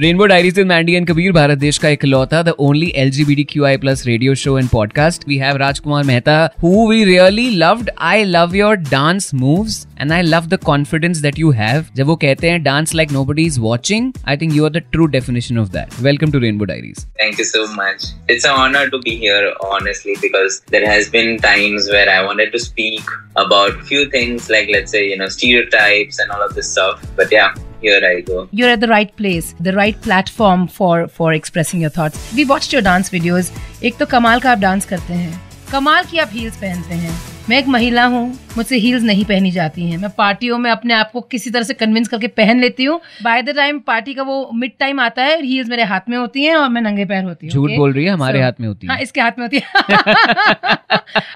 Rainbow Diaries with Mandy and Kabir Bharat देश का इकलौता the only L G B T Q I plus radio show and podcast we have Rajkumar Mehta who we really loved I love your dance moves and I love the confidence that you have जब वो कहते हैं dance like nobody is watching I think you are the true definition of that welcome to Rainbow Diaries Thank you so much. It's an honor to be here, honestly, because there has been times where I wanted to speak about few things, like let's say you know stereotypes and all of this stuff. But yeah, here I go. you're at the right place, the right platform for for expressing your thoughts. We watched your dance videos. एक तो कमाल का आप dance करते हैं कमाल की आप हील्स पहनते हैं मैं एक महिला हूँ मुझसे हील्स नहीं पहनी जाती हैं मैं पार्टियों में अपने आप को किसी तरह से कन्विंस करके पहन लेती हूँ बाय द टाइम पार्टी का वो मिड टाइम आता है हील्स मेरे हाथ में होती हैं और मैं नंगे पैर होती हूँ झूठ okay? बोल रही है हमारे So- हाथ में होती है हाँ इसके हाथ में होती है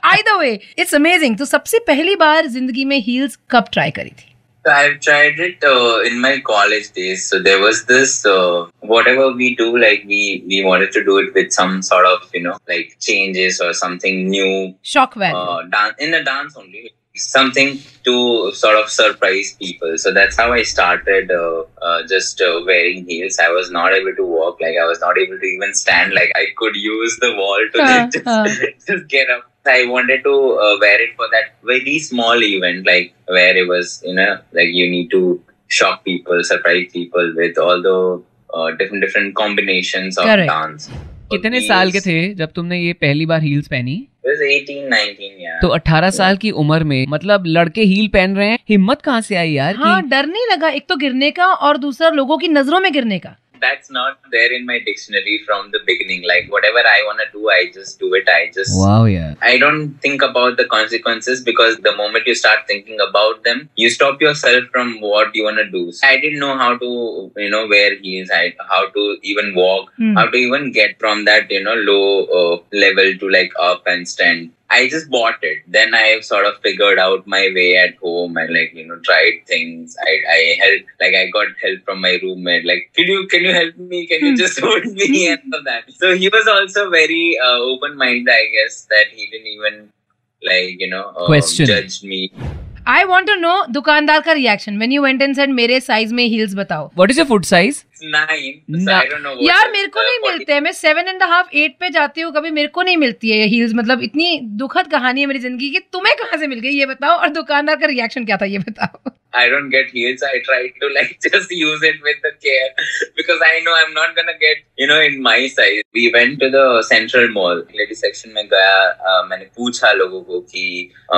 either way इट्स अमेजिंग तो सबसे पहली बार ज़िंदगी में हील्स कब ट्राई करी थी I've tried it uh, in my college days. So there was this uh, whatever we do, like we we wanted to do it with some sort of you know like changes or something new. Shock value. Uh, dan- in a dance only something to sort of surprise people. So that's how I started uh, uh, just uh, wearing heels. I was not able to walk, like I was not able to even stand. Like I could use the wall to just, just get up i wanted to uh, wear it for that very small event like where it was you know like you need to shock people surprise people with all the uh, different different combinations of Correct. dance कितने साल के थे जब तुमने ये पहली बार heels पहनी it was 18 19 yeah तो 18 साल की उम्र में मतलब लड़के हील पहन रहे हैं हिम्मत कहाँ से आई यार हाँ कि डर नहीं लगा एक तो गिरने का और दूसरा लोगों की नज़रों में गिरने का that's not there in my dictionary from the beginning. Like whatever I wanna do, I just do it. I just wow, yeah. I don't think about the consequences because the moment you start thinking about them, you stop yourself from what you wanna do. So I didn't know how to you know wear heels, how to even walk, mm. how to even get from that you know low uh, level to like up and stand I just bought it. Then I sort of figured out my way at home and like you know tried things. I I helped like I got help from my roommate. Like, can you can you help me? Can you Hmm. just hold me and all that? So he was also very uh, open minded. I guess that he didn't even like you know uh, Question. judge me. I want to know दुकानदार का reaction when you went and said मेरे size में heels बताओ. What is your foot size यार मेरे को नहीं मिलते. हैं मैं सेवन एंड हाफ़ एट पे जाती हूँ कभी मेरे को नहीं मिलती है हील्स मतलब इतनी दुखद कहानी है मेरी ज़िंदगी की तुम्हें कहाँ से मिल गई? ये बताओ और दुकानदार का रिएक्शन क्या था? ये बताओ। I don't get heels. I try to like just use it with the care because I know I'm not gonna get you know in my size. We went to the Central Mall. Lady section में गया uh, मैंने पूछा लोगों को कि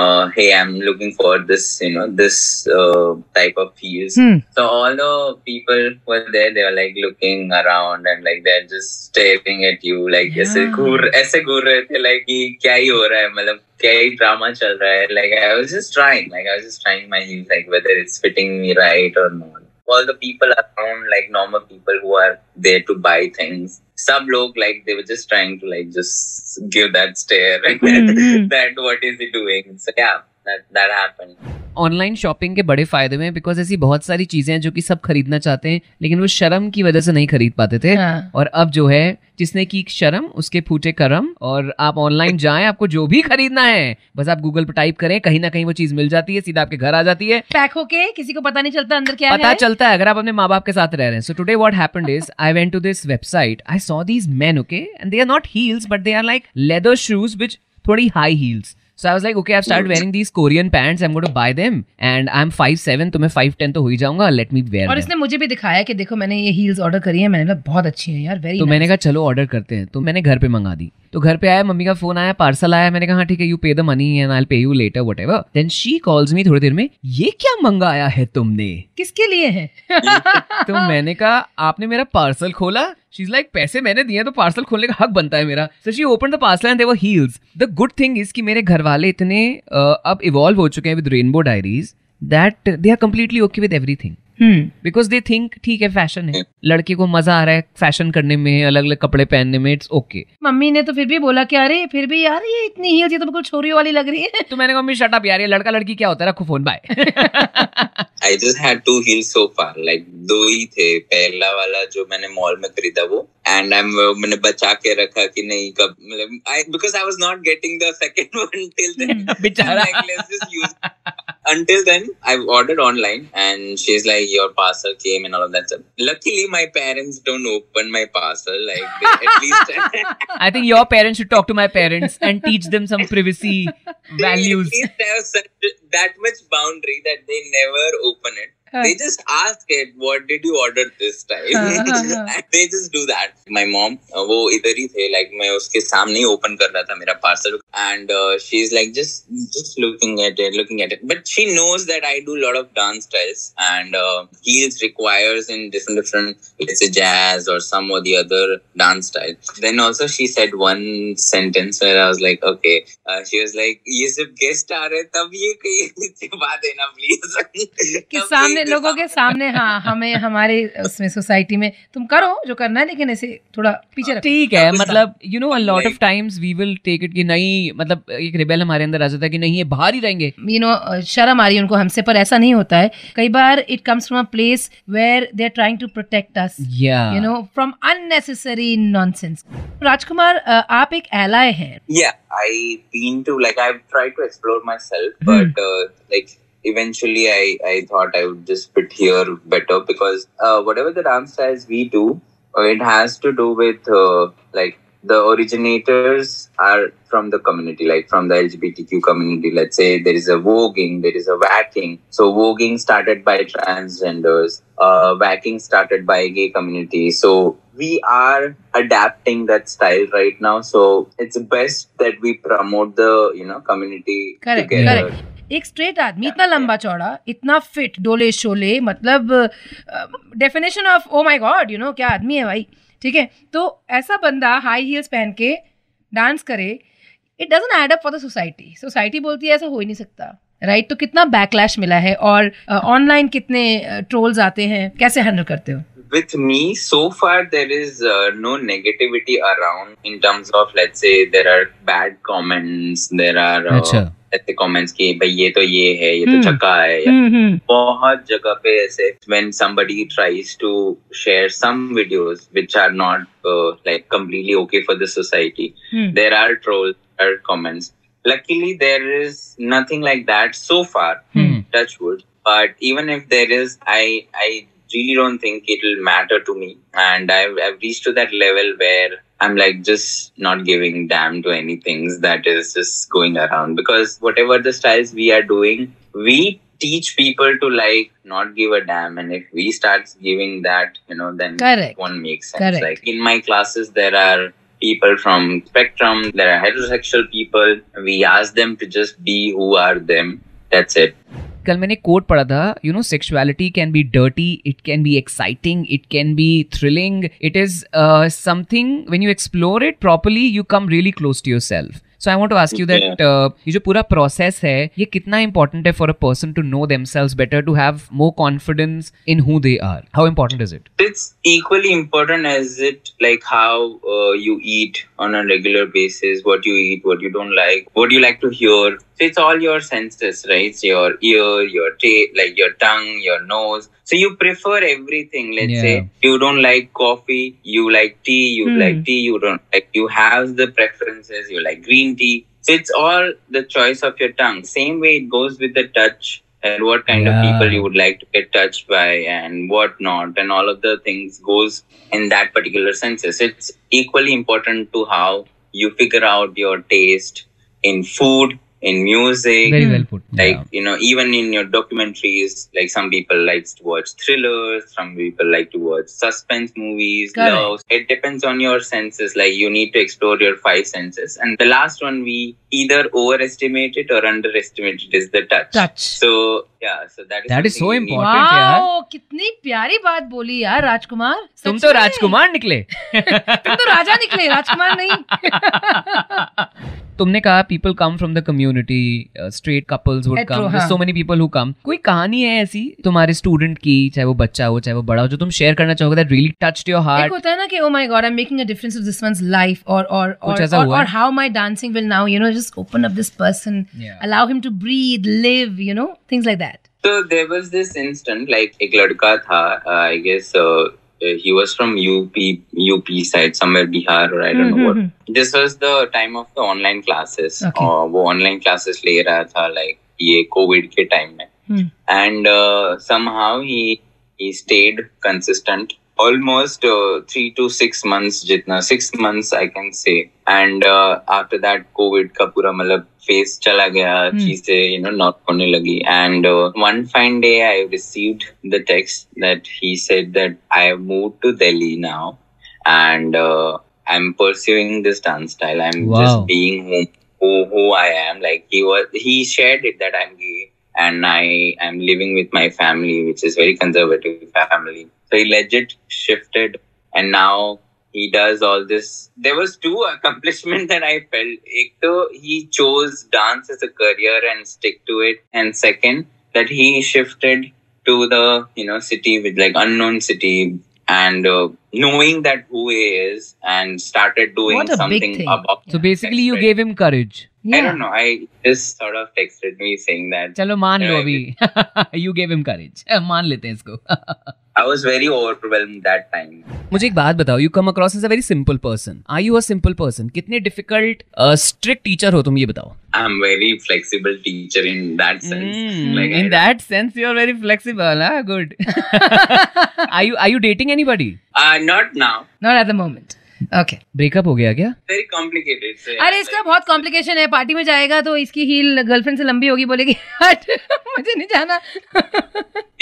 uh, hey I'm looking for this you know this uh, type of heels. Hmm. So all the people were there. They were like looking around and like they're just staring at you like ऐसे Yeah. घूर ऐसे घूर रहे थे like कि क्या ही हो रहा है मतलब क्या ही ड्रामा चल रहा है like I was just trying like I was just trying my heels like whether it's fitting me right or not. All the people around like normal people who are there to buy things. Some लोग like they were just trying to like just give that stare Mhm. that what is he doing. So yeah, that that happened. Online shopping के बड़े फ़ायदे में because ऐसी बहुत सारी चीज़ें हैं जो कि सब खरीदना चाहते हैं लेकिन वो शर्म की वजह से नहीं खरीद पाते थे। हाँ। और अब जो है जिसने की शर्म उसके फूटे करम और आप ऑनलाइन जाएँ आपको जो भी खरीदना है बस आप गूगल पर टाइप करें कहीं ना कहीं वो चीज़ मिल जाती है सीधा आपके घर आ जाती है। पैक होके किसी को पता नहीं चलता अंदर क्या पता है। चलता है अगर आप अपने माँ बाप के साथ रह रहे हैं। So today what happened is I went to this website I saw these man okay and they are not heels but they are like leather shoes which थोड़ी high heels So I was like, okay, I've started wearing these Korean pants. I'm going to buy them, and I'm 5'7", तो मैं 5'10" तो हो ही जाऊँगा. Let me wear और them. इसने मुझे भी दिखाया कि देखो मैंने ये हील्स ऑर्डर करी है. मैंने बहुत अच्छी है यार वेरी तो मैंने कहा चलो ऑर्डर करते हैं. तो मैंने घर पे मंगा दी. तो घर पे आया मम्मी का फ़ोन आया पार्सल आया. मैंने कहा हाँ ठीक है you pay the money and I pay you later whatever then she calls me थोड़ी देर में ये क्या मंगाया है तुमने? किसके लिए है? तो मैंने कहा आपने मेरा पार्सल खोला? शी like, पैसे मैंने दिए तो पार्सल खोलने का हक बनता है मेरा. So she open the parcel and there were heels the good thing is कि मेरे घर वाले इतने uh, अब इवॉल्व हो चुके हैं with Rainbow Diaries that they are completely okay with everything hmm because they think ठीक है फ़ैशन है. लड़के को मज़ा आ रहा है फ़ैशन करने में अलग अलग कपड़े पहनने में इट्स ओके मम्मी ने तो फिर भी बोला कि अरे फिर भी यार ये इतनी ही ये तो बिल्कुल छोरी वाली लग रही है। तो मैंने कहा मम्मी शट अप यार ये लड़का लड़की क्या होता है? रखो phone bye I just had two heels so far. Like दो ही थे। पहला वाला जो मैंने मॉल में खरीदा वो एंड आई मैंने बचा के रखा कि नहीं कब मतलब I because I was not getting the second one till then बेचारा। like let's just use until then, I've ordered online, and she's like, "Your parcel came and all of that stuff." Luckily, my parents don't open my parcel. Like they, at least. I think your parents should talk to my parents and teach them some privacy values. They at least have such, that much boundary that they never open it. हाँ. They just ask it, "What did you order this time?" हाँ, हाँ, हाँ. they just do that. My mom, uh, वो इधर ही थे, like मैं उसके सामने ही open कर रहा था मेरा parcel, and uh, she's like just just looking at it, looking at it. But she knows that I do a lot of dance styles, and uh, heels requires in different different, let's say jazz or some or the other dance style. Then also she said one sentence where I was like, okay. Uh, she was like, ये सब guest आ रहे हैं, तब ये कहीं छिपा देना please. कि सामने लोगों के सामने हाँ हमें हमारे उसमें सोसाइटी में तुम करो जो करना है लेकिन ऐसे थोड़ा पीछे ठीक है मतलब you know a lot of times we will take it कि नहीं मतलब एक रिबेल हमारे अंदर आ जाता है कि नहीं ये बाहर ही रहेंगे। यू नो शर्म आ रही है उनको हमसे पर ऐसा नहीं होता है। कई बार it comes from a place where they are trying to protect us you know from unnecessary nonsense Rajkumar uh, आप एक एलाय हैं। Yeah, I've been to like I've tried to explore myself, Hmm. but uh, like eventually I I thought I would just fit here better because uh, whatever the dance styles we do, uh, it has to do with uh, like the originators are from the community, like from the LGBTQ community. Let's say there is a voguing, there is a whacking. So voguing started by transgenders, uh, whacking started by gay community. So we are adapting that style right now. So it's best that we promote the you know community Correct, together. correct. एक straight आदमी इतना लंबा चौड़ा इतना fit डोले शोले मतलब definition of oh my God you know क्या आदमी है भाई ठीक है? तो ऐसा बंदा हाई हील्स पहन के डांस करे it doesn't add up for the society society बोलती है ऐसा हो ही नहीं सकता राइट right? तो कितना बैकलैश मिला है और ऑनलाइन कितने ट्रोल्स आते हैं कैसे हैंडल करते हो? With me, so far there is uh, no negativity around in terms of let's say there are bad comments, there are uh, अच्छा ऐसे comments कि भाई ये तो ये है, ये तो हम्म। चक्का है, या हम्म हम्म बहुत जगह पे ऐसे when somebody tries to share some videos which are not uh, like completely okay for the society hmm there are trolls there are comments luckily there is nothing like that so far Hmm. touch wood but even if there is i i really don't think it will matter to me. And I've, I've reached to that level where i'm like just not giving damn to anything that is just going around. Because whatever the styles we are doing we teach people to like not give a damn. And if we start giving that you know then Correct. one makes sense. Correct. like in my classes there are people from spectrum there are heterosexual people. We ask them to just be who are them. That's it कल मैंने quote पढ़ा था you know sexuality can be dirty it can be exciting it can be thrilling it is something when you explore it properly you come really close to yourself So I want to ask you that ये जो पूरा process है ये कितना important है for a person to know themselves better to have more confidence in who they are how important is it it's equally important as it like how uh, you eat on a regular basis what you eat what you don't like what you like to hear so it's all your senses right It's your ear your taste like your tongue your nose so you prefer everything let's Yeah. say you don't like coffee you like tea you Hmm. like tea you don't like you have the preferences you like green tea so it's all the choice of your tongue. Same way it goes with the touch and what kind of people you would like to get touched by and what not and all of the things goes in that particular senses it's equally important to how you figure out your taste in food in music very Hmm. Well put like you know even in your documentaries like some people likes to watch thrillers some people like to watch suspense movies Correct. love it depends on your senses like you need to explore your five senses and the last one we either overestimate it or underestimate it is the touch Touch. so yeah so that is That is so something we need- important. यार। Wow कितनी प्यारी बात बोली यार राजकुमार तुम सच तो में। राजकुमार निकले तुम तो राजा निकले राजकुमार नहीं तुमने कहा people come from the community straight couples would Hetero, come हाँ. So many people who come कोई कहानी है ऐसी तुम्हारे स्टूडेंट की चाहे वो बच्चा हो चाहे वो बड़ा हो जो तुम शेयर करना चाहोगे दैट रियली टच्ड योर एक हार्ट होता है ना कि ओ my God I am making a difference of this ones life और और और? How my dancing will now you know just open up this person Yeah. Allow him to breathe live you know things like that So there was this instant, like एक लड़का था, uh, I guess uh, he was from UP, UP side, somewhere Bihar or I don't mm-hmm. know what. This was the time of the online classes. Okay. Uh, वो online classes ले रहा था, like ये COVID के time में Mm. and uh, somehow he he stayed consistent almost uh, three to six months jitna six months i can say and uh, after that covid ka pura matlab phase chala gaya Hmm. cheeze you know not hone lagi and uh, one fine day i received the text that he said that i have moved to delhi now and uh, i'm pursuing this dance style i'm Wow. just being who, who who i am like he was he shared it that i'm gay and I am living with my family, which is very conservative family. So he legit shifted, and now he does all this. There was two accomplishments that I felt. Ek to, he chose dance as a career and stick to it, and second, that he shifted to the you know city with like unknown city and uh, knowing that who he is and started doing What a big something about So basically, you gave him courage. I don't know. I just sort of texted me saying that चलो मान लो अभी you gave him courage मान लेते हैं इसको I was very overwhelmed that time. मुझे एक बात बताओ you come across as a very simple person are you a simple person कितने डिफ़िकल्ट स्ट्रिक्ट टीचर हो तुम ये बताओ I'm very flexible teacher in that sense. Mm, Like I in that sense you are very flexible हाँ good are you are you dating anybody Uh, not now. Not at the moment. Okay. Breakup हो गया क्या? Very complicated. So, अरे इसका बहुत complication है। Party में जाएगा तो इसकी हील गर्लफ्रेंड से लंबी होगी बोलेगी मुझे नहीं जाना।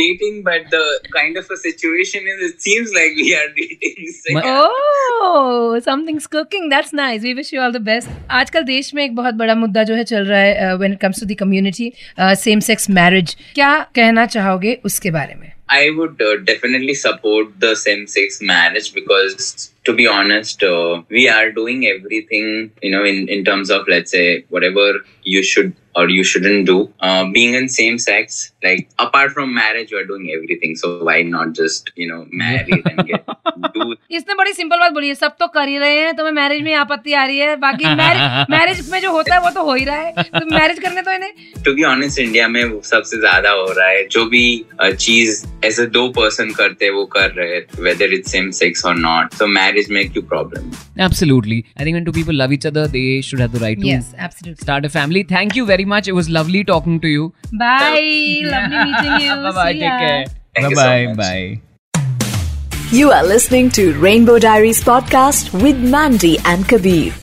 Dating, but the kind of a situation is it seems like we are dating. So, Ma- oh something's cooking that's nice we wish you all the best आजकल देश में एक बहुत बड़ा मुद्दा जो है चल रहा है when it comes to the community same sex marriage क्या कहना चाहोगे उसके बारे में? I would uh, definitely support the same-sex marriage because, to be honest, uh, we are doing everything, you know, in, in terms of let's say whatever you should or you shouldn't do. Uh, being in same-sex, like apart from marriage, you are doing everything. So why not just you know marry and get do इसने बड़ी simple बात बोली है सब तो कर ही रहे हैं तुम्हें मैरिज में आपत्ति आ रही है बाकी मैरिज मैरिज में जो होता है वो तो हो ही रहा है तो मैरिज करने तो इन्हें टू बी ऑनेस्ट इंडिया में वो सबसे ज़्यादा हो रहा है जो भी अ, चीज़ ऐसे दो पर्सन करते हैं वो कर रहे हैं वेदर इट्स सेम सेक्स और नॉट तो मैरिज में क्यों problem Absolutely. I think when two people love each other, they should have the right to yes absolutely start a family. Thank you much. It was lovely talking to you. Bye. lovely meeting you. Bye bye. Take care. Bye bye. Bye. You are listening to Rainbow Diaries podcast with Mandy and Kabir.